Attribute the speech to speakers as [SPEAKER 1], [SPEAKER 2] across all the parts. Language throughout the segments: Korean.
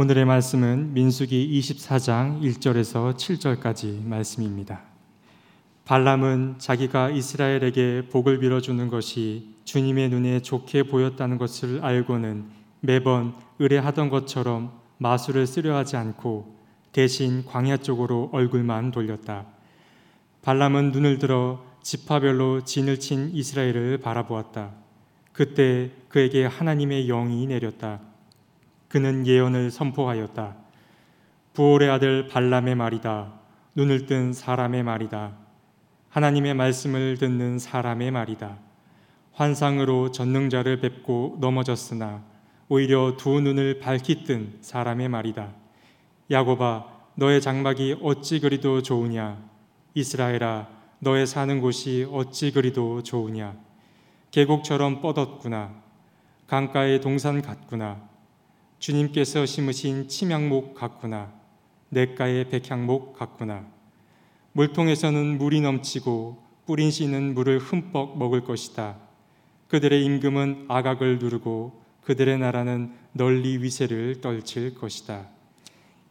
[SPEAKER 1] 오늘의 말씀은 민수기 24장 1절에서 7절까지 말씀입니다. 발람은 자기가 이스라엘에게 복을 빌어주는 것이 주님의 눈에 좋게 보였다는 것을 알고는 매번 의뢰하던 것처럼 마술을 쓰려 하지 않고 대신 광야 쪽으로 얼굴만 돌렸다. 발람은 눈을 들어 지파별로 진을 친 이스라엘을 바라보았다. 그때 그에게 하나님의 영이 내렸다. 그는 예언을 선포하였다. 부올의 아들 발람의 말이다. 눈을 뜬 사람의 말이다. 하나님의 말씀을 듣는 사람의 말이다. 환상으로 전능자를 뵙고 넘어졌으나 오히려 두 눈을 밝히 뜬 사람의 말이다. 야곱아, 너의 장막이 어찌 그리도 좋으냐? 이스라엘아, 너의 사는 곳이 어찌 그리도 좋으냐? 계곡처럼 뻗었구나. 강가의 동산 같구나. 주님께서 심으신 침향목 같구나. 냇가의 백향목 같구나. 물통에서는 물이 넘치고 뿌린 씨는 물을 흠뻑 먹을 것이다. 그들의 임금은 아각을 누르고 그들의 나라는 널리 위세를 떨칠 것이다.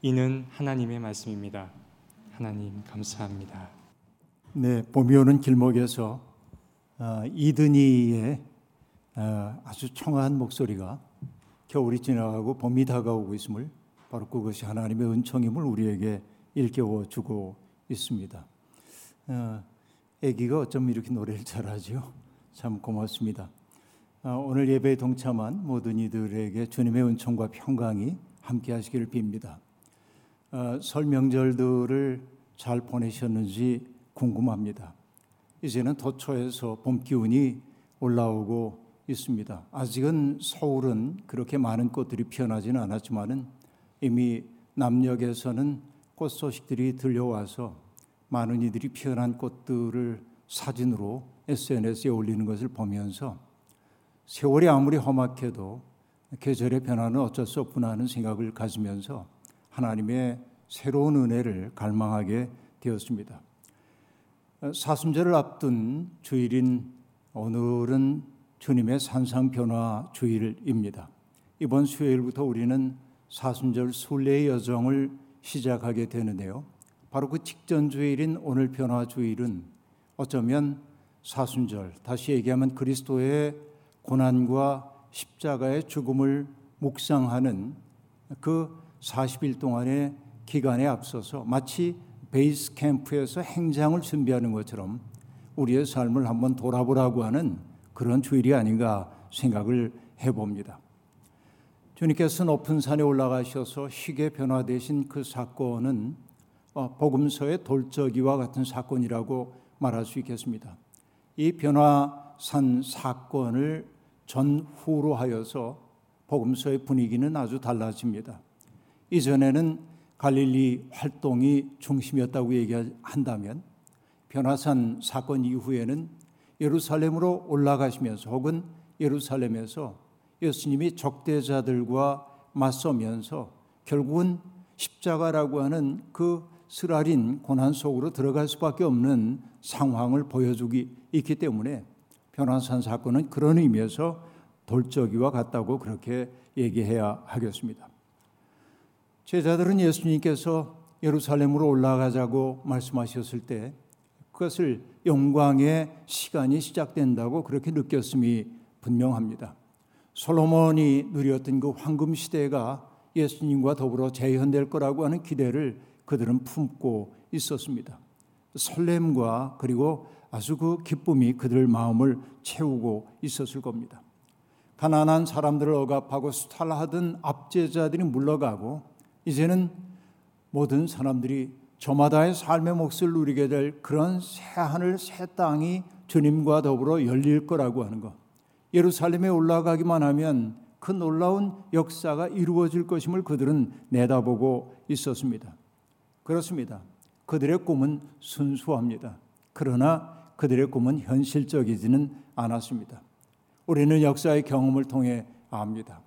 [SPEAKER 1] 이는 하나님의 말씀입니다. 하나님 감사합니다.
[SPEAKER 2] 네, 봄이 오는 길목에서 어, 이든이의 어, 아주 청아한 목소리가 겨울이 지나가고 봄이 다가오고 있음을 바로 그것이 하나님의 은총임을 우리에게 일깨워 주고 있습니다. 어, 아기가 어쩜 이렇게 노래를 잘하죠? 참 고맙습니다. 어, 오늘 예배에 동참한 모든 이들에게 주님의 은총과 평강이 함께 하시기를 빕니다. 어, 설 명절들을 잘 보내셨는지 궁금합니다. 이제는 도처에서 봄 기운이 올라오고 있습니다. 아직은 서울은 그렇게 많은 꽃들이 피어나지는 않았지만은 이미 남녘에서는 꽃 소식들이 들려와서 많은 이들이 피어난 꽃들을 사진으로 SNS에 올리는 것을 보면서 세월이 아무리 험악해도 계절의 변화는 어쩔 수 없구나 하는 생각을 가지면서 하나님의 새로운 은혜를 갈망하게 되었습니다. 사순절을 앞둔 주일인 오늘은 주님의 산상 변화 주일입니다. 이번 수요일부터 우리는 사순절 순례의 여정을 시작하게 되는데요. 바로 그 직전 주일인 오늘 변화 주일은 어쩌면 사순절, 다시 얘기하면 그리스도의 고난과 십자가의 죽음을 묵상하는 그 40일 동안의 기간에 앞서서 마치 베이스 캠프에서 행장을 준비하는 것처럼 우리의 삶을 한번 돌아보라고 하는 그런 주일이 아닌가 생각을 해봅니다. 주님께서 높은 산에 올라가셔서 희게 변화되신 그 사건은 어, 복음서의 돌적이와 같은 사건이라고 말할 수 있겠습니다. 이 변화산 사건을 전후로 하여서 복음서의 분위기는 아주 달라집니다. 이전에는 갈릴리 활동이 중심이었다고 얘기한다면 변화산 사건 이후에는 예루살렘으로 올라가시면서 혹은 예루살렘에서 예수님이 적대자들과 맞서면서 결국은 십자가라고 하는 그 쓰라린 고난 속으로 들어갈 수밖에 없는 상황을 보여주기 있기 때문에 변화산 사건은 그런 의미에서 돌적이와 같다고 그렇게 얘기해야 하겠습니다. 제자들은 예수님께서 예루살렘으로 올라가자고 말씀하셨을 때 그것을 영광의 시간이 시작된다고 그렇게 느꼈음이 분명합니다. 솔로몬이 누렸던 그 황금 시대가 예수님과 더불어 재현될 거라고 하는 기대를 그들은 품고 있었습니다. 설렘과 그리고 아주 그 기쁨이 그들 마음을 채우고 있었을 겁니다. 가난한 사람들을 억압하고 수탈하던 압제자들이 물러가고 이제는 모든 사람들이 저마다의 삶의 몫을 누리게 될 그런 새 하늘 새 땅이 주님과 더불어 열릴 거라고 하는 것. 예루살렘에 올라가기만 하면 그 놀라운 역사가 이루어질 것임을 그들은 내다보고 있었습니다. 그렇습니다. 그들의 꿈은 순수합니다. 그러나 그들의 꿈은 현실적이지는 않았습니다. 우리는 역사의 경험을 통해 압니다.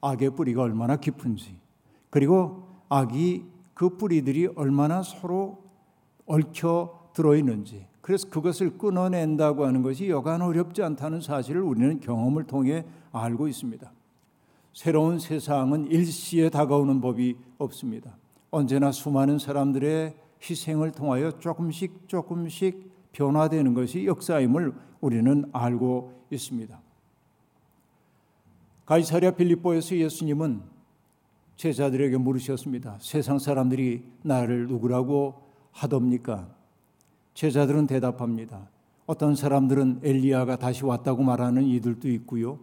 [SPEAKER 2] 악의 뿌리가 얼마나 깊은지, 그리고 악이 그 뿌리들이 얼마나 서로 얽혀 들어있는지 그래서 그것을 끊어낸다고 하는 것이 여간 어렵지 않다는 사실을 우리는 경험을 통해 알고 있습니다. 새로운 세상은 일시에 다가오는 법이 없습니다. 언제나 수많은 사람들의 희생을 통하여 조금씩 조금씩 변화되는 것이 역사임을 우리는 알고 있습니다. 가이사랴 빌립보에서 예수님은 제자들에게 물으셨습니다. 세상 사람들이 나를 누구라고 하덥니까? 제자들은 대답합니다. 어떤 사람들은 엘리야가 다시 왔다고 말하는 이들도 있고요.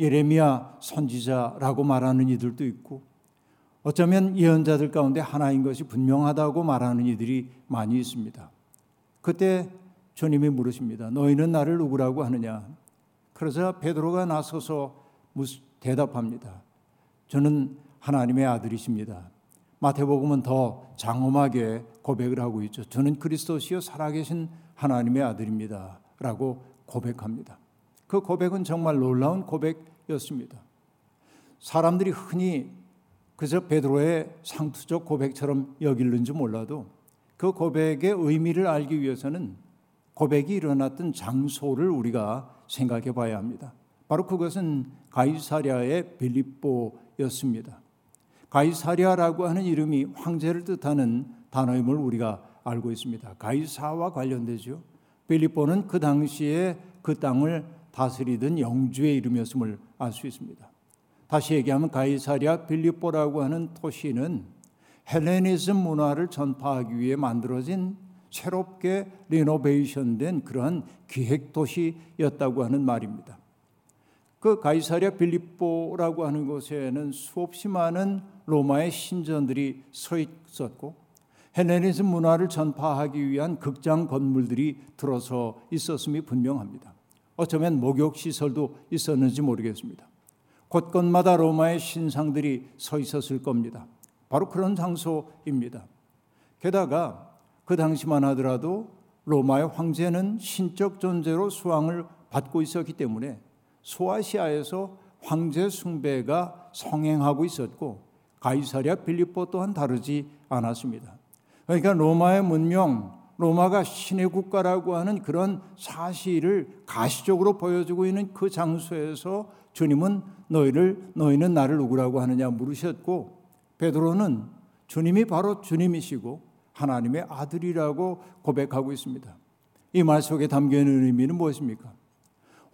[SPEAKER 2] 예레미야 선지자라고 말하는 이들도 있고 어쩌면 예언자들 가운데 하나인 것이 분명하다고 말하는 이들이 많이 있습니다. 그때 주님이 물으십니다. 너희는 나를 누구라고 하느냐? 그러자 베드로가 나서서 대답합니다. 저는 하나님의 아들이십니다. 마태복음은 더 장엄하게 고백을 하고 있죠. 저는 그리스도시요 살아계신 하나님의 아들입니다. 라고 고백합니다. 그 고백은 정말 놀라운 고백이었습니다. 사람들이 흔히 그저 베드로의 상투적 고백처럼 여길는지 몰라도 그 고백의 의미를 알기 위해서는 고백이 일어났던 장소를 우리가 생각해 봐야 합니다. 바로 그것은 가이사랴의 빌립보였습니다. 가이사랴라고 하는 이름이 황제를 뜻하는 단어임을 우리가 알고 있습니다. 가이사와 관련되죠. 빌립보는 그 당시에 그 땅을 다스리던 영주의 이름이었음을 알 수 있습니다. 다시 얘기하면 가이사랴 빌립보라고 하는 도시는 헬레니즘 문화를 전파하기 위해 만들어진 새롭게 리노베이션된 그러한 기획 도시였다고 하는 말입니다. 그 가이사랴 빌립보라고 하는 곳에는 수없이 많은 로마의 신전들이 서 있었고 헬레니즘 문화를 전파하기 위한 극장 건물들이 들어서 있었음이 분명합니다. 어쩌면 목욕 시설도 있었는지 모르겠습니다. 곳곳마다 로마의 신상들이 서 있었을 겁니다. 바로 그런 장소입니다. 게다가 그 당시만 하더라도 로마의 황제는 신적 존재로 수왕을 받고 있었기 때문에 소아시아에서 황제 숭배가 성행하고 있었고 가이사랴 빌립보 또한 다르지 않았습니다. 그러니까 로마의 문명, 로마가 신의 국가라고 하는 그런 사실을 가시적으로 보여주고 있는 그 장소에서 주님은 너희를 너희는 나를 누구라고 하느냐 물으셨고 베드로는 주님이 바로 주님이시고 하나님의 아들이라고 고백하고 있습니다. 이 말 속에 담겨 있는 의미는 무엇입니까?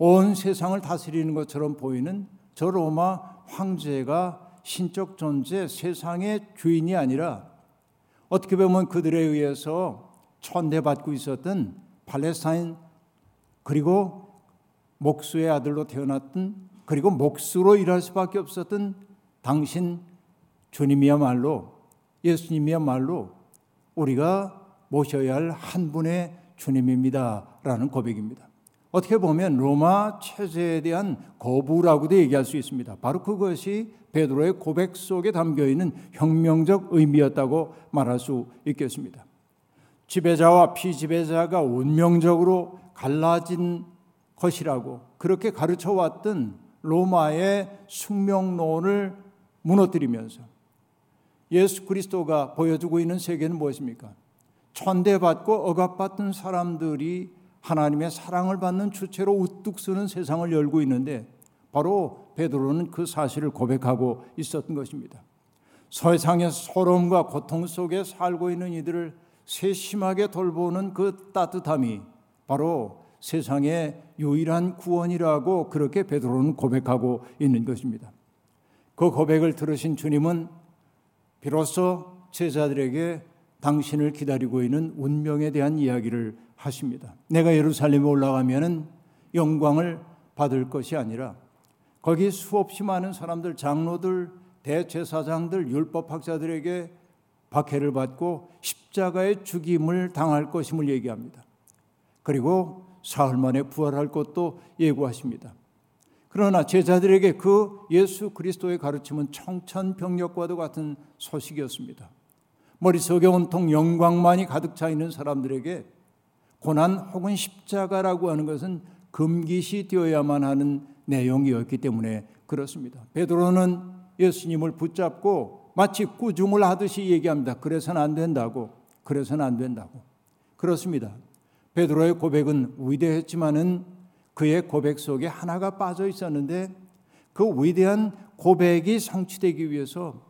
[SPEAKER 2] 온 세상을 다스리는 것처럼 보이는 저 로마 황제가 신적 존재, 세상의 주인이 아니라 어떻게 보면 그들에 의해서 천대받고 있었던 팔레스타인 그리고 목수의 아들로 태어났던 그리고 목수로 일할 수밖에 없었던 당신 주님이야말로 예수님이야말로 우리가 모셔야 할 한 분의 주님입니다라는 고백입니다. 어떻게 보면 로마 체제에 대한 거부라고도 얘기할 수 있습니다. 바로 그것이 베드로의 고백 속에 담겨 있는 혁명적 의미였다고 말할 수 있겠습니다. 지배자와 피지배자가 운명적으로 갈라진 것이라고 그렇게 가르쳐 왔던 로마의 숙명론을 무너뜨리면서 예수 그리스도가 보여주고 있는 세계는 무엇입니까? 천대받고 억압받던 사람들이 하나님의 사랑을 받는 주체로 우뚝 서는 세상을 열고 있는데 바로 베드로는 그 사실을 고백하고 있었던 것입니다. 세상의 소름과 고통 속에 살고 있는 이들을 세심하게 돌보는 그 따뜻함이 바로 세상의 유일한 구원이라고 그렇게 베드로는 고백하고 있는 것입니다. 그 고백을 들으신 주님은 비로소 제자들에게 당신을 기다리고 있는 운명에 대한 이야기를 하십니다. 내가 예루살렘에 올라가면은 영광을 받을 것이 아니라 거기 수없이 많은 사람들, 장로들, 대제사장들, 율법학자들에게 박해를 받고 십자가의 죽임을 당할 것임을 얘기합니다. 그리고 사흘 만에 부활할 것도 예고하십니다. 그러나 제자들에게 그 예수 그리스도의 가르침은 청천벽력과도 같은 소식이었습니다. 머릿속에 온통 영광만이 가득 차 있는 사람들에게 고난 혹은 십자가라고 하는 것은 금기시 되어야만 하는 내용이었기 때문에 그렇습니다. 베드로는 예수님을 붙잡고 마치 꾸중을 하듯이 얘기합니다. 그래서는 안 된다고. 그래서는 안 된다고. 그렇습니다. 베드로의 고백은 위대했지만은 그의 고백 속에 하나가 빠져 있었는데 그 위대한 고백이 성취되기 위해서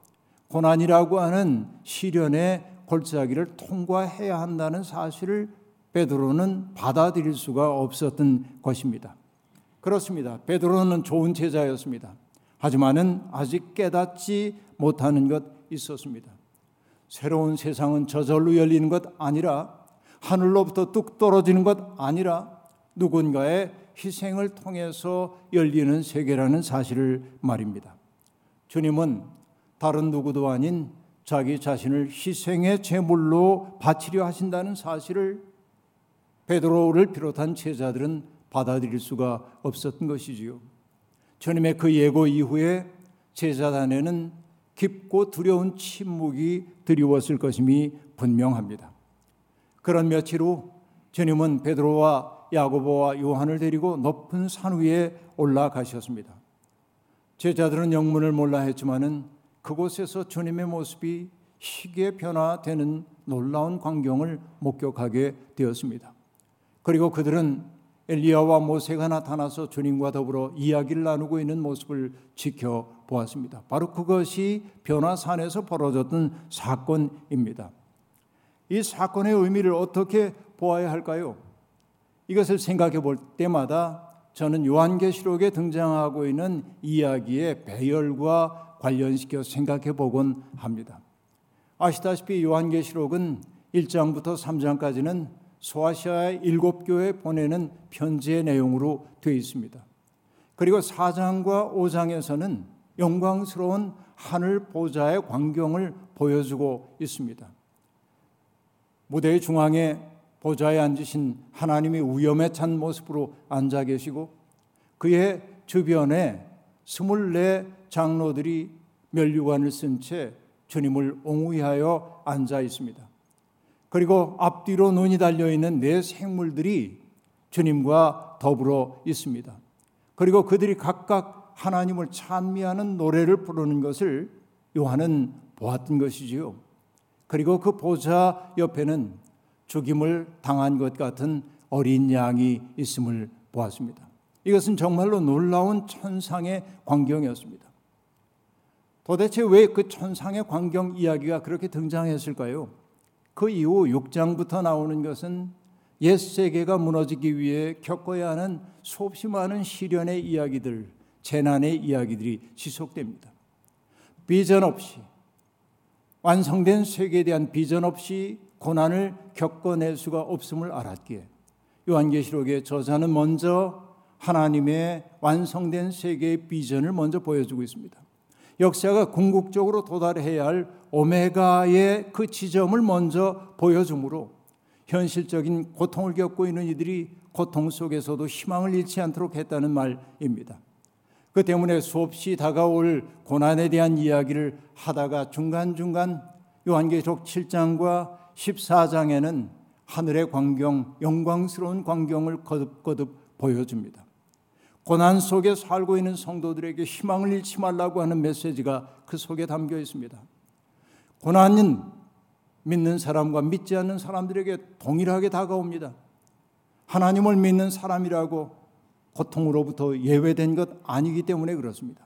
[SPEAKER 2] 고난이라고 하는 시련의 골짜기를 통과해야 한다는 사실을 베드로는 받아들일 수가 없었던 것입니다. 그렇습니다. 베드로는 좋은 제자였습니다. 하지만은 아직 깨닫지 못하는 것 있었습니다. 새로운 세상은 저절로 열리는 것 아니라 하늘로부터 뚝 떨어지는 것 아니라 누군가의 희생을 통해서 열리는 세계라는 사실을 말입니다. 주님은 다른 누구도 아닌 자기 자신을 희생의 제물로 바치려 하신다는 사실을 베드로를 비롯한 제자들은 받아들일 수가 없었던 것이지요. 주님의 그 예고 이후에 제자단에는 깊고 두려운 침묵이 드리웠을 것임이 분명합니다. 그런 며칠 후 주님은 베드로와 야고보와 요한을 데리고 높은 산 위에 올라가셨습니다. 제자들은 영문을 몰라 했지만은 그곳에서 주님의 모습이 희게 변화되는 놀라운 광경을 목격하게 되었습니다. 그리고 그들은 엘리야와 모세가 나타나서 주님과 더불어 이야기를 나누고 있는 모습을 지켜보았습니다. 바로 그것이 변화산에서 벌어졌던 사건입니다. 이 사건의 의미를 어떻게 보아야 할까요? 이것을 생각해 볼 때마다 저는 요한계시록에 등장하고 있는 이야기의 배열과 관련시켜 생각해 보곤 합니다. 아시다시피 요한계시록은 1장부터 3장까지는 소아시아의 일곱 교회 보내는 편지의 내용으로 되어 있습니다. 그리고 4장과 5장에서는 영광스러운 하늘 보좌의 광경을 보여주고 있습니다. 무대의 중앙에 보좌에 앉으신 하나님이 위엄에 찬 모습으로 앉아 계시고 그의 주변에 스물네 장로들이 멸류관을 쓴 채 주님을 옹위하여 앉아 있습니다. 그리고 앞뒤로 눈이 달려 있는 네 생물들이 주님과 더불어 있습니다. 그리고 그들이 각각 하나님을 찬미하는 노래를 부르는 것을 요한은 보았던 것이지요. 그리고 그 보좌 옆에는 죽임을 당한 것 같은 어린 양이 있음을 보았습니다. 이것은 정말로 놀라운 천상의 광경이었습니다. 도대체 왜 그 천상의 광경 이야기가 그렇게 등장했을까요? 그 이후 6장부터 나오는 것은 옛 세계가 무너지기 위해 겪어야 하는 수없이 많은 시련의 이야기들, 재난의 이야기들이 지속됩니다. 비전 없이 완성된 세계에 대한 비전 없이 고난을 겪어낼 수가 없음을 알았기에 요한계시록의 저자는 먼저 하나님의 완성된 세계의 비전을 먼저 보여주고 있습니다. 역사가 궁극적으로 도달해야 할 오메가의 그 지점을 먼저 보여주므로 현실적인 고통을 겪고 있는 이들이 고통 속에서도 희망을 잃지 않도록 했다는 말입니다. 그 때문에 수없이 다가올 고난에 대한 이야기를 하다가 중간중간 요한계시록 7장과 14장에는 하늘의 광경, 영광스러운 광경을 거듭거듭 보여줍니다. 고난 속에 살고 있는 성도들에게 희망을 잃지 말라고 하는 메시지가 그 속에 담겨 있습니다. 고난은 믿는 사람과 믿지 않는 사람들에게 동일하게 다가옵니다. 하나님을 믿는 사람이라고 고통으로부터 예외된 것 아니기 때문에 그렇습니다.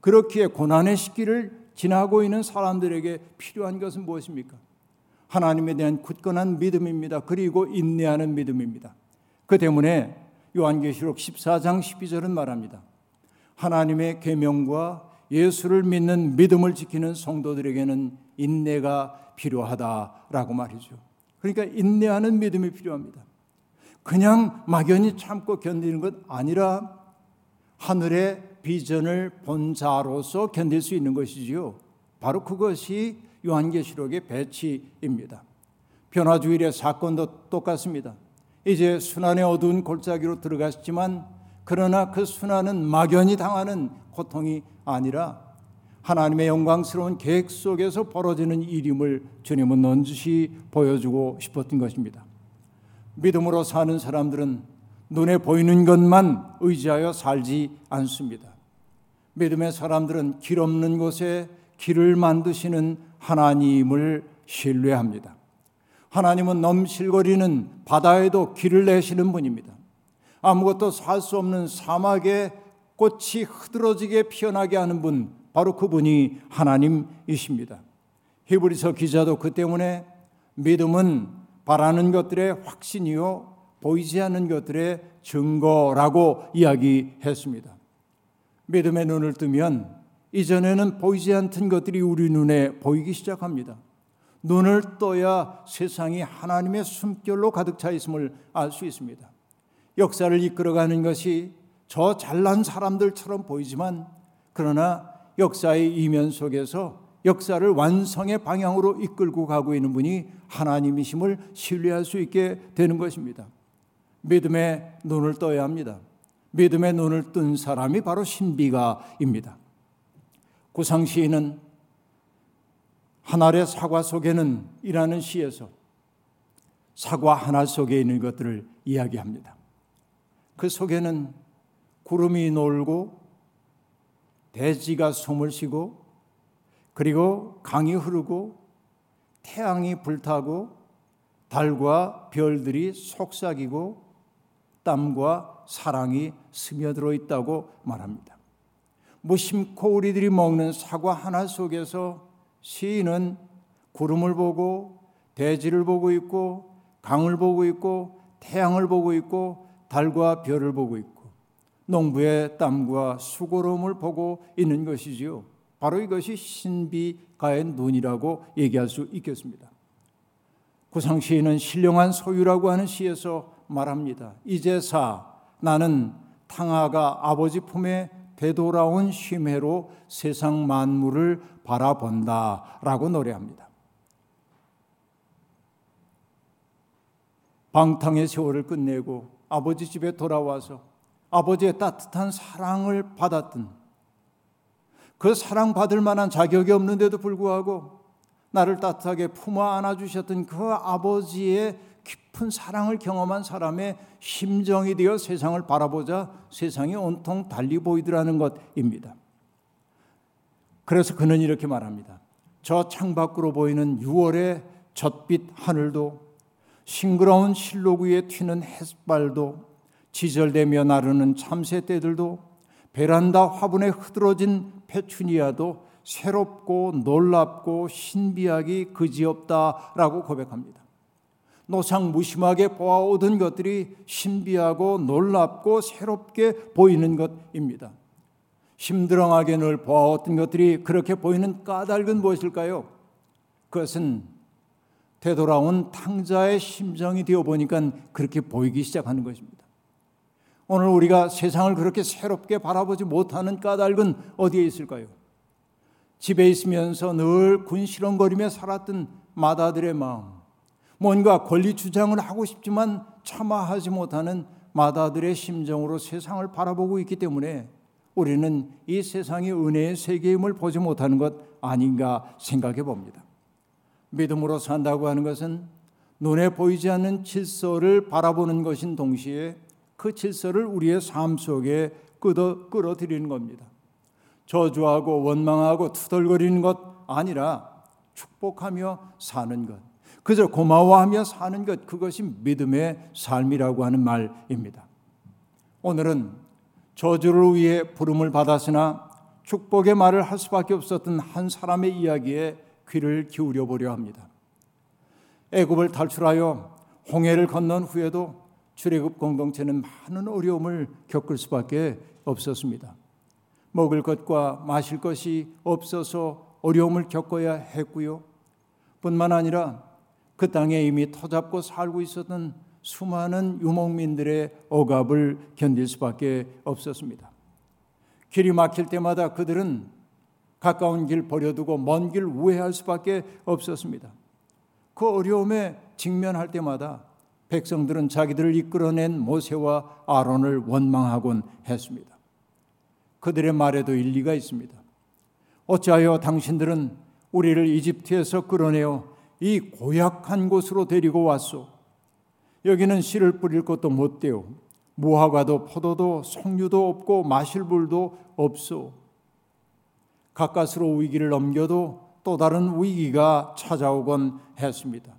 [SPEAKER 2] 그렇기에 고난의 시기를 지나고 있는 사람들에게 필요한 것은 무엇입니까? 하나님에 대한 굳건한 믿음입니다. 그리고 인내하는 믿음입니다. 그 때문에 요한계시록 14장 12절은 말합니다. 하나님의 계명과 예수를 믿는 믿음을 지키는 성도들에게는 인내가 필요하다라고 말이죠. 그러니까 인내하는 믿음이 필요합니다. 그냥 막연히 참고 견디는 것 아니라 하늘의 비전을 본 자로서 견딜 수 있는 것이지요. 바로 그것이 요한계시록의 배치입니다. 변화주일의 사건도 똑같습니다. 이제 순환의 어두운 골짜기로 들어갔지만 그러나 그 순환은 막연히 당하는 고통이 아니라 하나님의 영광스러운 계획 속에서 벌어지는 일임을 주님은 넌지시 보여주고 싶었던 것입니다. 믿음으로 사는 사람들은 눈에 보이는 것만 의지하여 살지 않습니다. 믿음의 사람들은 길 없는 곳에 길을 만드시는 하나님을 신뢰합니다. 하나님은 넘실거리는 바다에도 길을 내시는 분입니다. 아무것도 살 수 없는 사막에 꽃이 흐드러지게 피어나게 하는 분 바로 그분이 하나님이십니다. 히브리서 기자도 그 때문에 믿음은 바라는 것들의 확신이요 보이지 않는 것들의 증거라고 이야기했습니다. 믿음의 눈을 뜨면 이전에는 보이지 않던 것들이 우리 눈에 보이기 시작합니다. 눈을 떠야 세상이 하나님의 숨결로 가득 차 있음을 알 수 있습니다. 역사를 이끌어가는 것이 저 잘난 사람들처럼 보이지만 그러나 역사의 이면 속에서 역사를 완성의 방향으로 이끌고 가고 있는 분이 하나님이심을 신뢰할 수 있게 되는 것입니다. 믿음의 눈을 떠야 합니다. 믿음의 눈을 뜬 사람이 바로 신비가입니다. 구상 시인은 하늘의 사과 속에는 이라는 시에서 사과 하나 속에 있는 것들을 이야기합니다. 그 속에는 구름이 놀고 대지가 숨을 쉬고 그리고 강이 흐르고 태양이 불타고 달과 별들이 속삭이고 땀과 사랑이 스며들어 있다고 말합니다. 무심코 우리들이 먹는 사과 하나 속에서 시인은 구름을 보고 대지를 보고 있고 강을 보고 있고 태양을 보고 있고 달과 별을 보고 있고 농부의 땀과 수고로움을 보고 있는 것이지요. 바로 이것이 신비가의 눈이라고 얘기할 수 있겠습니다. 구상 시인은 신령한 소유라고 하는 시에서 말합니다. 이제사 나는 탕아가 아버지 품에 되돌아온 쉼회로 세상 만물을 바라본다라고 노래합니다. 방탕의 세월을 끝내고 아버지 집에 돌아와서 아버지의 따뜻한 사랑을 받았던 그 사랑받을 만한 자격이 없는데도 불구하고 나를 따뜻하게 품어 안아주셨던 그 아버지의 깊은 사랑을 경험한 사람의 심정이 되어 세상을 바라보자 세상이 온통 달리 보이더라는 것입니다. 그래서 그는 이렇게 말합니다. 저 창밖으로 보이는 6월의 젖빛 하늘도 싱그러운 실로구 에 튀는 햇발도 지절되며 나르는 참새떼들도 베란다 화분에 흐드러진 페추니아도 새롭고 놀랍고 신비하기 그지없다라고 고백합니다. 노상 무심하게 보아오던 것들이 신비하고 놀랍고 새롭게 보이는 것입니다. 심드렁하게 늘 보아왔던 것들이 그렇게 보이는 까닭은 무엇일까요? 그것은 되돌아온 탕자의 심정이 되어 보니까 그렇게 보이기 시작하는 것입니다. 오늘 우리가 세상을 그렇게 새롭게 바라보지 못하는 까닭은 어디에 있을까요? 집에 있으면서 늘 군시렁거리며 살았던 마다들의 마음, 뭔가 권리 주장을 하고 싶지만 참아 하지 못하는 마다들의 심정으로 세상을 바라보고 있기 때문에 우리는 이 세상의 은혜의 세계임을 보지 못하는 것 아닌가 생각해 봅니다. 믿음으로 산다고 하는 것은 눈에 보이지 않는 질서를 바라보는 것인 동시에 그 질서를 우리의 삶 속에 끌어, 끌어들이는 겁니다. 저주하고 원망하고 투덜거리는 것 아니라 축복하며 사는 것. 그저 고마워하며 사는 것 그것이 믿음의 삶이라고 하는 말입니다. 오늘은 저주를 위해 부름을 받았으나 축복의 말을 할 수밖에 없었던 한 사람의 이야기에 귀를 기울여 보려 합니다. 애굽을 탈출하여 홍해를 건넌 후에도 출애굽 공동체는 많은 어려움을 겪을 수밖에 없었습니다. 먹을 것과 마실 것이 없어서 어려움을 겪어야 했고요. 뿐만 아니라 그 땅에 이미 터잡고 살고 있었던 수많은 유목민들의 억압을 견딜 수밖에 없었습니다. 길이 막힐 때마다 그들은 가까운 길 버려두고 먼 길 우회할 수밖에 없었습니다. 그 어려움에 직면할 때마다 백성들은 자기들을 이끌어낸 모세와 아론을 원망하곤 했습니다. 그들의 말에도 일리가 있습니다. 어찌하여 당신들은 우리를 이집트에서 끌어내어 이 고약한 곳으로 데리고 왔소. 여기는 씨를 뿌릴 것도 못 되오. 무화과도 포도도 석류도 없고 마실 물도 없소. 가까스로 위기를 넘겨도 또 다른 위기가 찾아오곤 했습니다.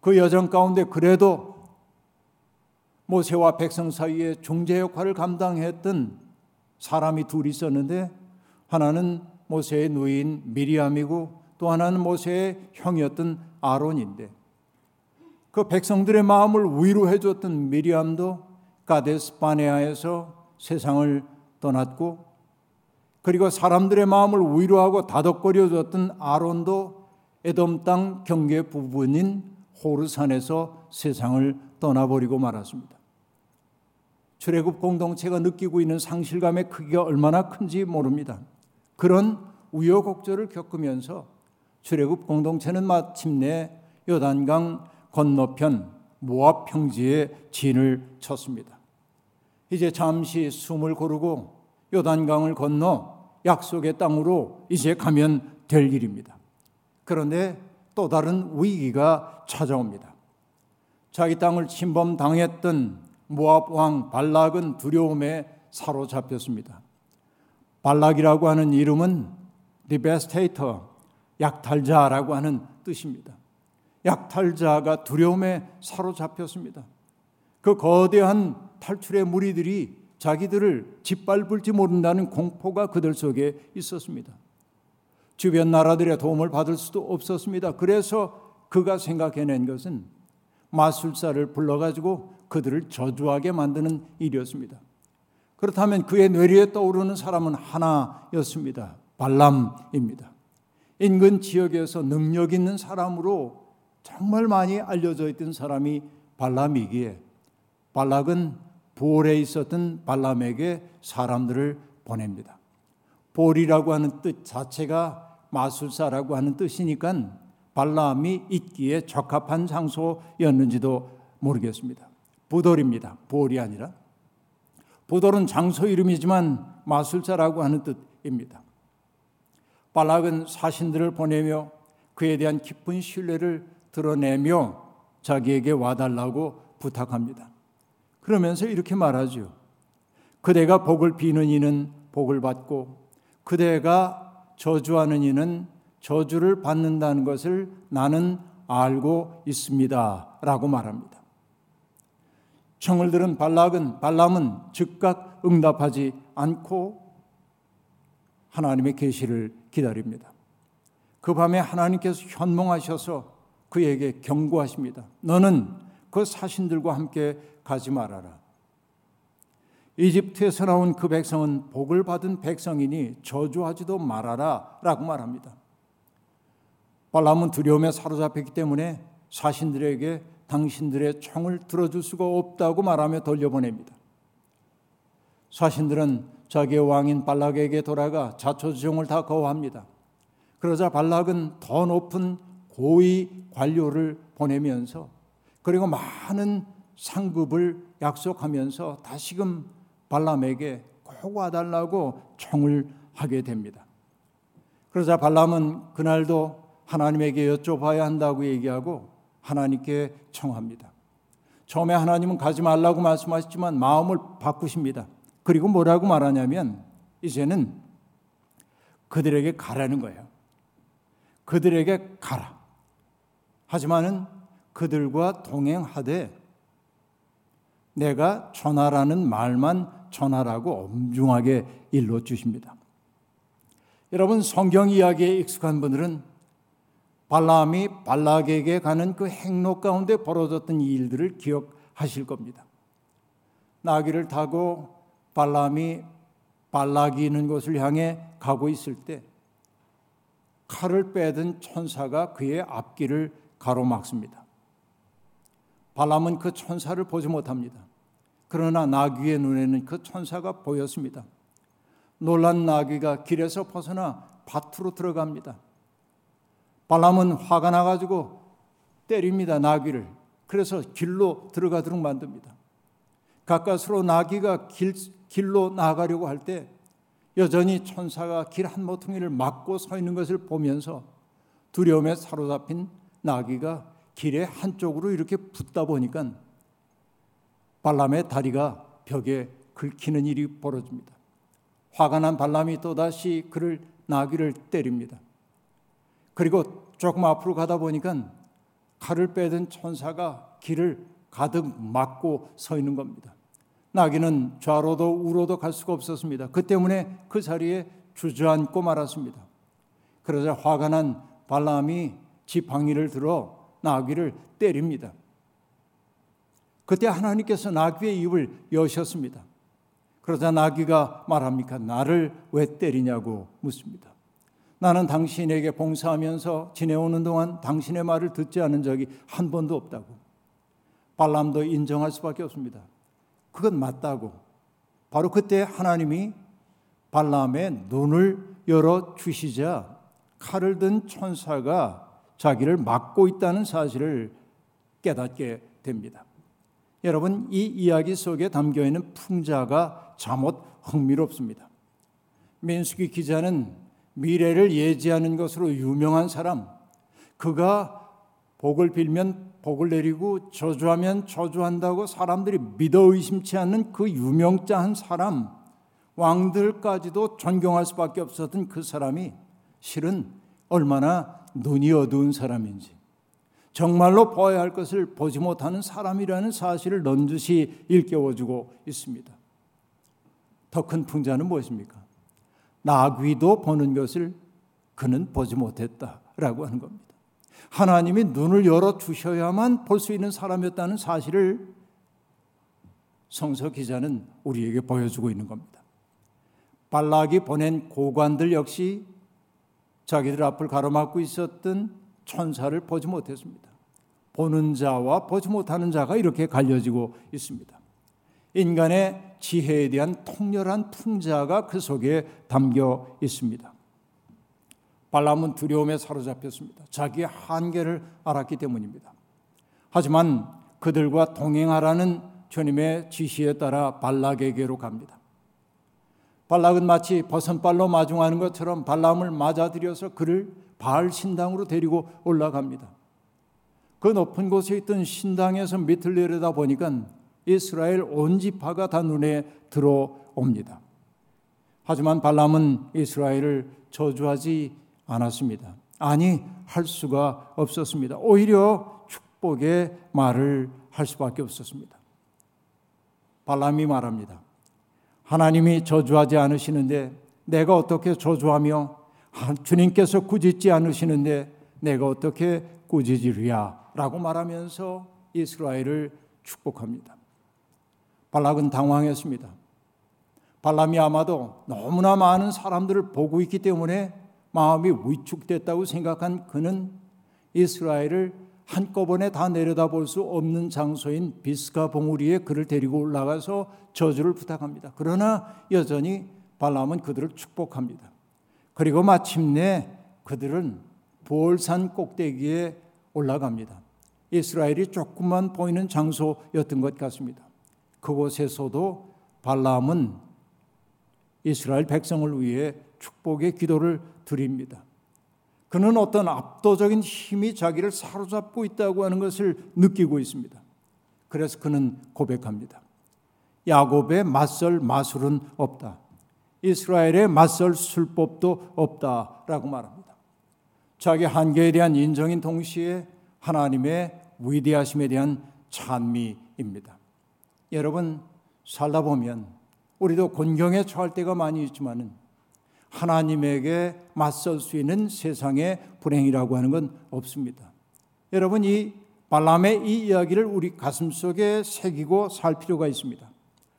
[SPEAKER 2] 그 여정 가운데 그래도 모세와 백성 사이에 중재 역할을 감당했던 사람이 둘이 있었는데 하나는 모세의 누인 미리암이고 또 하나는 모세의 형이었던 아론인데 그 백성들의 마음을 위로해 줬던 미리암도 가데스 바네아에서 세상을 떠났고 그리고 사람들의 마음을 위로하고 다독거려 줬던 아론도 에돔 땅 경계 부분인 호르산에서 세상을 떠나버리고 말았습니다. 출애굽 공동체가 느끼고 있는 상실감의 크기가 얼마나 큰지 모릅니다. 그런 우여곡절을 겪으면서 출애굽 공동체는 마침내 요단강 건너편 모압 평지에 진을 쳤습니다. 이제 잠시 숨을 고르고 요단강을 건너 약속의 땅으로 이제 가면 될 일입니다. 그런데 또 다른 위기가 찾아옵니다. 자기 땅을 침범당했던 모압 왕 발락은 두려움에 사로잡혔습니다. 발락이라고 하는 이름은 디베스테이터, 약탈자라고 하는 뜻입니다. 약탈자가 두려움에 사로잡혔습니다. 그 거대한 탈출의 무리들이 자기들을 짓밟을지 모른다는 공포가 그들 속에 있었습니다. 주변 나라들의 도움을 받을 수도 없었습니다. 그래서 그가 생각해낸 것은 마술사를 불러가지고 그들을 저주하게 만드는 일이었습니다. 그렇다면 그의 뇌리에 떠오르는 사람은 하나였습니다. 발람입니다. 인근 지역에서 능력 있는 사람으로 정말 많이 알려져 있던 사람이 발람이기에 발락은 볼에 있었던 발람에게 사람들을 보냅니다. 볼이라고 하는 뜻 자체가 마술사라고 하는 뜻이니까 발람이 있기에 적합한 장소였는지도 모르겠습니다. 부돌입니다. 볼이 아니라. 부돌은 장소 이름이지만 마술사라고 하는 뜻입니다. 발락은 사신들을 보내며 그에 대한 깊은 신뢰를 드러내며 자기에게 와달라고 부탁합니다. 그러면서 이렇게 말하죠. 그대가 복을 비는 이는 복을 받고 그대가 저주하는 이는 저주를 받는다는 것을 나는 알고 있습니다. 라고 말합니다. 청을 들은 발락은, 발람은 즉각 응답하지 않고 하나님의 계시를 기다립니다. 그 밤에 하나님께서 현몽하셔서 그에게 경고하십니다. 너는 그 사신들과 함께 가지 말아라. 이집트에서 나온 그 백성은 복을 받은 백성이니 저주하지도 말아라 라고 말합니다. 발람은 두려움에 사로잡혔기 때문에 사신들에게 당신들의 총을 들어줄 수가 없다고 말하며 돌려보냅니다. 사신들은 자기의 왕인 발락에게 돌아가 자초지종을 다 거부합니다. 그러자 발락은 더 높은 고위 관료를 보내면서 그리고 많은 상급을 약속하면서 다시금 발람에게 꼭 와달라고 청을 하게 됩니다. 그러자 발람은 그날도 하나님에게 여쭤봐야 한다고 얘기하고 하나님께 청합니다. 처음에 하나님은 가지 말라고 말씀하셨지만 마음을 바꾸십니다. 그리고 뭐라고 말하냐면 이제는 그들에게 가라는 거예요. 그들에게 가라. 하지만은 그들과 동행하되 내가 전하라는 말만 전하라고 엄중하게 일러 주십니다. 여러분 성경 이야기에 익숙한 분들은 발람이 발락에게 가는 그 행로 가운데 벌어졌던 일들을 기억하실 겁니다. 나귀를 타고 발람이 발락이 있는 곳을 향해 가고 있을 때 칼을 빼든 천사가 그의 앞길을 가로막습니다. 발람은 그 천사를 보지 못합니다. 그러나 나귀의 눈에는 그 천사가 보였습니다. 놀란 나귀가 길에서 벗어나 밭으로 들어갑니다. 발람은 화가 나가지고 때립니다, 나귀를. 그래서 길로 들어가도록 만듭니다. 가까스로 나귀가 길, 길로 나가려고 할 때 여전히 천사가 길 한 모퉁이를 막고 서 있는 것을 보면서 두려움에 사로잡힌 나귀가 길의 한쪽으로 이렇게 붙다 보니까 발람의 다리가 벽에 긁히는 일이 벌어집니다. 화가 난 발람이 또다시 그를 나귀를 때립니다. 그리고 조금 앞으로 가다 보니까 칼을 빼든 천사가 길을 가득 막고 서 있는 겁니다. 나귀는 좌로도 우로도 갈 수가 없었습니다. 그 때문에 그 자리에 주저앉고 말았습니다. 그러자 화가 난 발람이 지팡이를 들어 나귀를 때립니다. 그때 하나님께서 나귀의 입을 여셨습니다. 그러자 나귀가 말합니까? 나를 왜 때리냐고 묻습니다. 나는 당신에게 봉사하면서 지내오는 동안 당신의 말을 듣지 않은 적이 한 번도 없다고. 발람도 인정할 수밖에 없습니다. 그건 맞다고. 바로 그때 하나님이 발람의 눈을 열어 주시자 칼을 든 천사가 자기를 막고 있다는 사실을 깨닫게 됩니다. 여러분, 이 이야기 속에 담겨 있는 풍자가 잠옷 흥미롭습니다. 민수기 기자는 미래를 예지하는 것으로 유명한 사람, 그가 복을 빌면 복을 내리고 저주하면 저주한다고 사람들이 믿어 의심치 않는 그 유명자한 사람, 왕들까지도 존경할 수밖에 없었던 그 사람이 실은 얼마나 눈이 어두운 사람인지, 정말로 보아야 할 것을 보지 못하는 사람이라는 사실을 넌지시 일깨워주고 있습니다. 더 큰 풍자는 무엇입니까? 나귀도 보는 것을 그는 보지 못했다라고 하는 겁니다. 하나님이 눈을 열어 주셔야만 볼 수 있는 사람이었다는 사실을 성서 기자는 우리에게 보여주고 있는 겁니다. 발락이 보낸 고관들 역시 자기들 앞을 가로막고 있었던 천사를 보지 못했습니다. 보는 자와 보지 못하는 자가 이렇게 갈려지고 있습니다. 인간의 지혜에 대한 통렬한 풍자가 그 속에 담겨 있습니다. 발람은 두려움에 사로잡혔습니다. 자기의 한계를 알았기 때문입니다. 하지만 그들과 동행하라는 주님의 지시에 따라 발락에게로 갑니다. 발락은 마치 버선발로 마중하는 것처럼 발람을 맞아들여서 그를 바알 신당으로 데리고 올라갑니다. 그 높은 곳에 있던 신당에서 밑을 내려다 보니까 이스라엘 온 지파가 다 눈에 들어옵니다. 하지만 발람은 이스라엘을 저주하지 않았습니다. 아니 할 수가 없었습니다. 오히려 축복의 말을 할 수밖에 없었습니다. 발람이 말합니다. 하나님이 저주하지 않으시는데 내가 어떻게 저주하며 주님께서 꾸짖지 않으시는데 내가 어떻게 꾸짖으랴 라고 말하면서 이스라엘을 축복합니다. 발락은 당황했습니다. 발람이 아마도 너무나 많은 사람들을 보고 있기 때문에 마음이 위축됐다고 생각한 그는 이스라엘을 한꺼번에 다 내려다볼 수 없는 장소인 비스가 봉우리에 그를 데리고 올라가서 저주를 부탁합니다. 그러나 여전히 발람은 그들을 축복합니다. 그리고 마침내 그들은 볼산 꼭대기에 올라갑니다. 이스라엘이 조금만 보이는 장소였던 것 같습니다. 그곳에서도 발람은 이스라엘 백성을 위해 축복의 기도를 드립니다. 그는 어떤 압도적인 힘이 자기를 사로잡고 있다고 하는 것을 느끼고 있습니다. 그래서 그는 고백합니다. 야곱의 맞설 마술은 없다. 이스라엘의 맞설 술법도 없다라고 말합니다. 자기 한계에 대한 인정인 동시에 하나님의 위대하심에 대한 찬미입니다. 여러분 살다 보면 우리도 곤경에 처할 때가 많이 있지만은 하나님에게 맞설 수 있는 세상의 불행이라고 하는 건 없습니다. 여러분 이 발람의 이 이야기를 우리 가슴 속에 새기고 살 필요가 있습니다.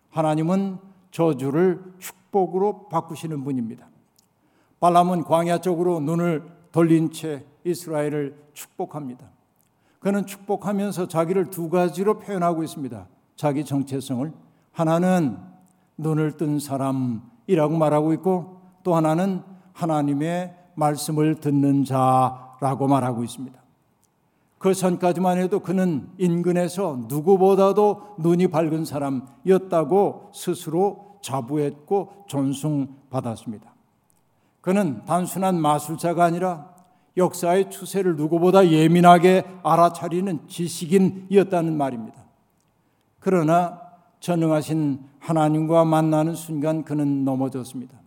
[SPEAKER 2] 하나님은 저주를 축복으로 바꾸시는 분입니다. 발람은 광야 쪽으로 눈을 돌린 채 이스라엘을 축복합니다. 그는 축복하면서 자기를 두 가지로 표현하고 있습니다. 자기 정체성을 하나는 눈을 뜬 사람이라고 말하고 있고 또 하나는 하나님의 말씀을 듣는 자라고 말하고 있습니다. 그 전까지만 해도 그는 인근에서 누구보다도 눈이 밝은 사람이었다고 스스로 자부했고 존숭받았습니다. 그는 단순한 마술자가 아니라 역사의 추세를 누구보다 예민하게 알아차리는 지식인이었다는 말입니다. 그러나 전능하신 하나님과 만나는 순간 그는 넘어졌습니다.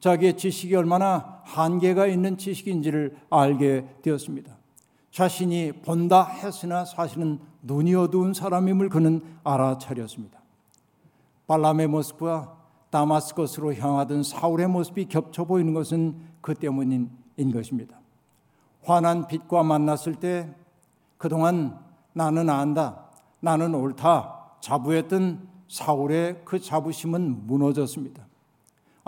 [SPEAKER 2] 자기의 지식이 얼마나 한계가 있는 지식인지를 알게 되었습니다. 자신이 본다 했으나 사실은 눈이 어두운 사람임을 그는 알아차렸습니다. 발람의 모습과 다마스커스로 향하던 사울의 모습이 겹쳐 보이는 것은 그 때문인 것입니다. 환한 빛과 만났을 때 그동안 나는 안다, 나는 옳다 자부했던 사울의 그 자부심은 무너졌습니다.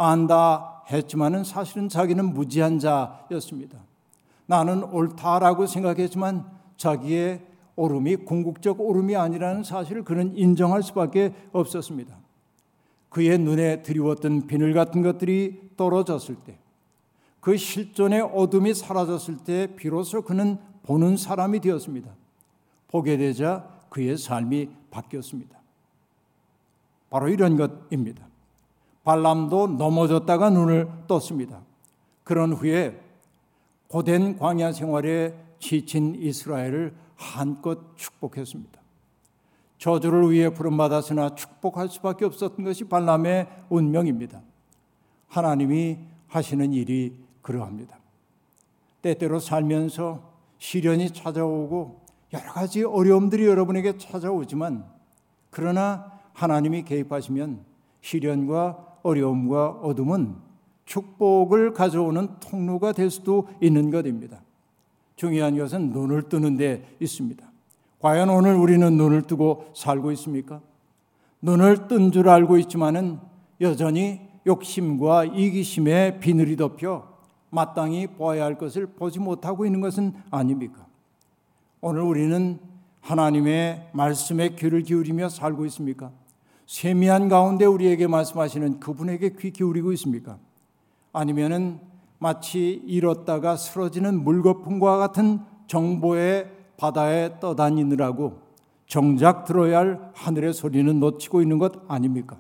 [SPEAKER 2] 안다 했지만은 사실은 자기는 무지한 자였습니다. 나는 옳다라고 생각했지만 자기의 옳음이 궁극적 옳음이 아니라는 사실을 그는 인정할 수밖에 없었습니다. 그의 눈에 드리웠던 비늘 같은 것들이 떨어졌을 때, 그 실존의 어둠이 사라졌을 때 비로소 그는 보는 사람이 되었습니다. 보게 되자 그의 삶이 바뀌었습니다. 바로 이런 것입니다. 발람도 넘어졌다가 눈을 떴습니다. 그런 후에 고된 광야 생활에 지친 이스라엘을 한껏 축복했습니다. 저주를 위해 부름받았으나 축복할 수밖에 없었던 것이 발람의 운명입니다. 하나님이 하시는 일이 그러합니다. 때때로 살면서 시련이 찾아오고 여러 가지 어려움들이 여러분에게 찾아오지만 그러나 하나님이 개입하시면 시련과 어려움과 어둠은 축복을 가져오는 통로가 될 수도 있는 것입니다. 중요한 것은 눈을 뜨는 데 있습니다. 과연 오늘 우리는 눈을 뜨고 살고 있습니까? 눈을 뜬 줄 알고 있지만은 여전히 욕심과 이기심에 비늘이 덮여 마땅히 보아야 할 것을 보지 못하고 있는 것은 아닙니까? 오늘 우리는 하나님의 말씀에 귀를 기울이며 살고 있습니까? 세미한 가운데 우리에게 말씀하시는 그분에게 귀 기울이고 있습니까? 아니면은 마치 잃었다가 쓰러지는 물거품과 같은 정보의 바다에 떠다니느라고 정작 들어야 할 하늘의 소리는 놓치고 있는 것 아닙니까?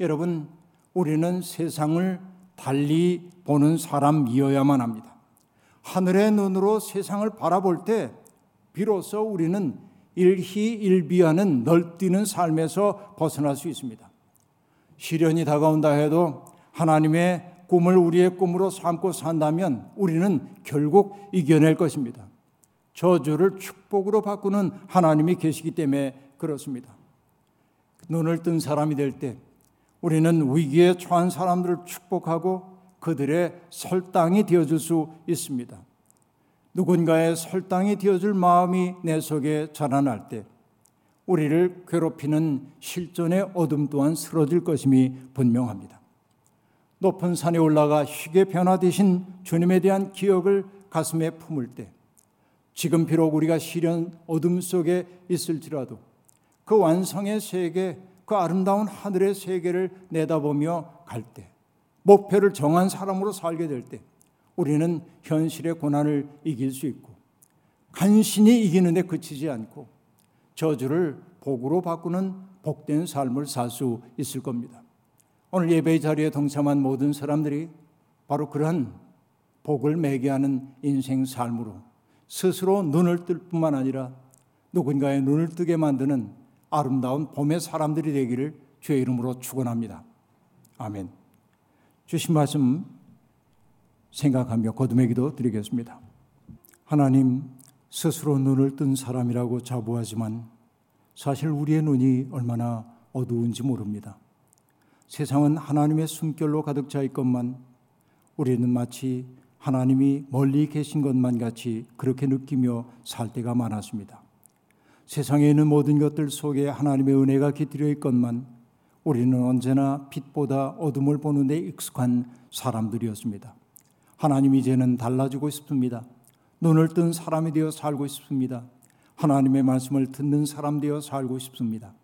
[SPEAKER 2] 여러분, 우리는 세상을 달리 보는 사람이어야만 합니다. 하늘의 눈으로 세상을 바라볼 때 비로소 우리는 일희일비하는 널뛰는 삶에서 벗어날 수 있습니다. 시련이 다가온다 해도 하나님의 꿈을 우리의 꿈으로 삼고 산다면 우리는 결국 이겨낼 것입니다. 저주를 축복으로 바꾸는 하나님이 계시기 때문에 그렇습니다. 눈을 뜬 사람이 될 때 우리는 위기에 처한 사람들을 축복하고 그들의 설당이 되어줄 수 있습니다. 누군가의 설당이 되어줄 마음이 내 속에 자라날 때 우리를 괴롭히는 실존의 어둠 또한 쓰러질 것임이 분명합니다. 높은 산에 올라가 희게 변화되신 주님에 대한 기억을 가슴에 품을 때 지금 비록 우리가 시련 어둠 속에 있을지라도 그 완성의 세계, 그 아름다운 하늘의 세계를 내다보며 갈 때, 목표를 정한 사람으로 살게 될 때, 우리는 현실의 고난을 이길 수 있고, 간신히 이기는데 그치지 않고, 저주를 복으로 바꾸는 복된 삶을 살 수 있을 겁니다. 오늘 예배 자리에 동참한 모든 사람들이 바로 그러한 복을 매게 하는 인생 삶으로 스스로 눈을 뜰 뿐만 아니라 누군가의 눈을 뜨게 만드는 아름다운 봄의 사람들이 되기를 주의 이름으로 축원합니다. 아멘. 주신 말씀 생각하며 거듭의 기도 드리겠습니다. 하나님 스스로 눈을 뜬 사람이라고 자부하지만 사실 우리의 눈이 얼마나 어두운지 모릅니다. 세상은 하나님의 숨결로 가득 차 있건만 우리는 마치 하나님이 멀리 계신 것만 같이 그렇게 느끼며 살 때가 많았습니다. 세상에 있는 모든 것들 속에 하나님의 은혜가 깃들여 있건만 우리는 언제나 빛보다 어둠을 보는 데 익숙한 사람들이었습니다. 하나님 이제는 달라지고 싶습니다. 눈을 뜬 사람이 되어 살고 싶습니다. 하나님의 말씀을 듣는 사람 되어 살고 싶습니다.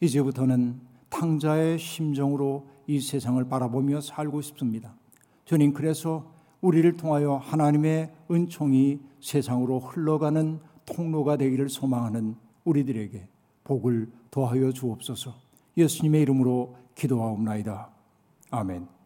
[SPEAKER 2] 이제부터는 탕자의 심정으로 이 세상을 바라보며 살고 싶습니다. 주님 그래서 우리를 통하여 하나님의 은총이 세상으로 흘러가는 통로가 되기를 소망하는 우리들에게 복을 더하여 주옵소서. 예수님의 이름으로 기도하옵나이다. 아멘.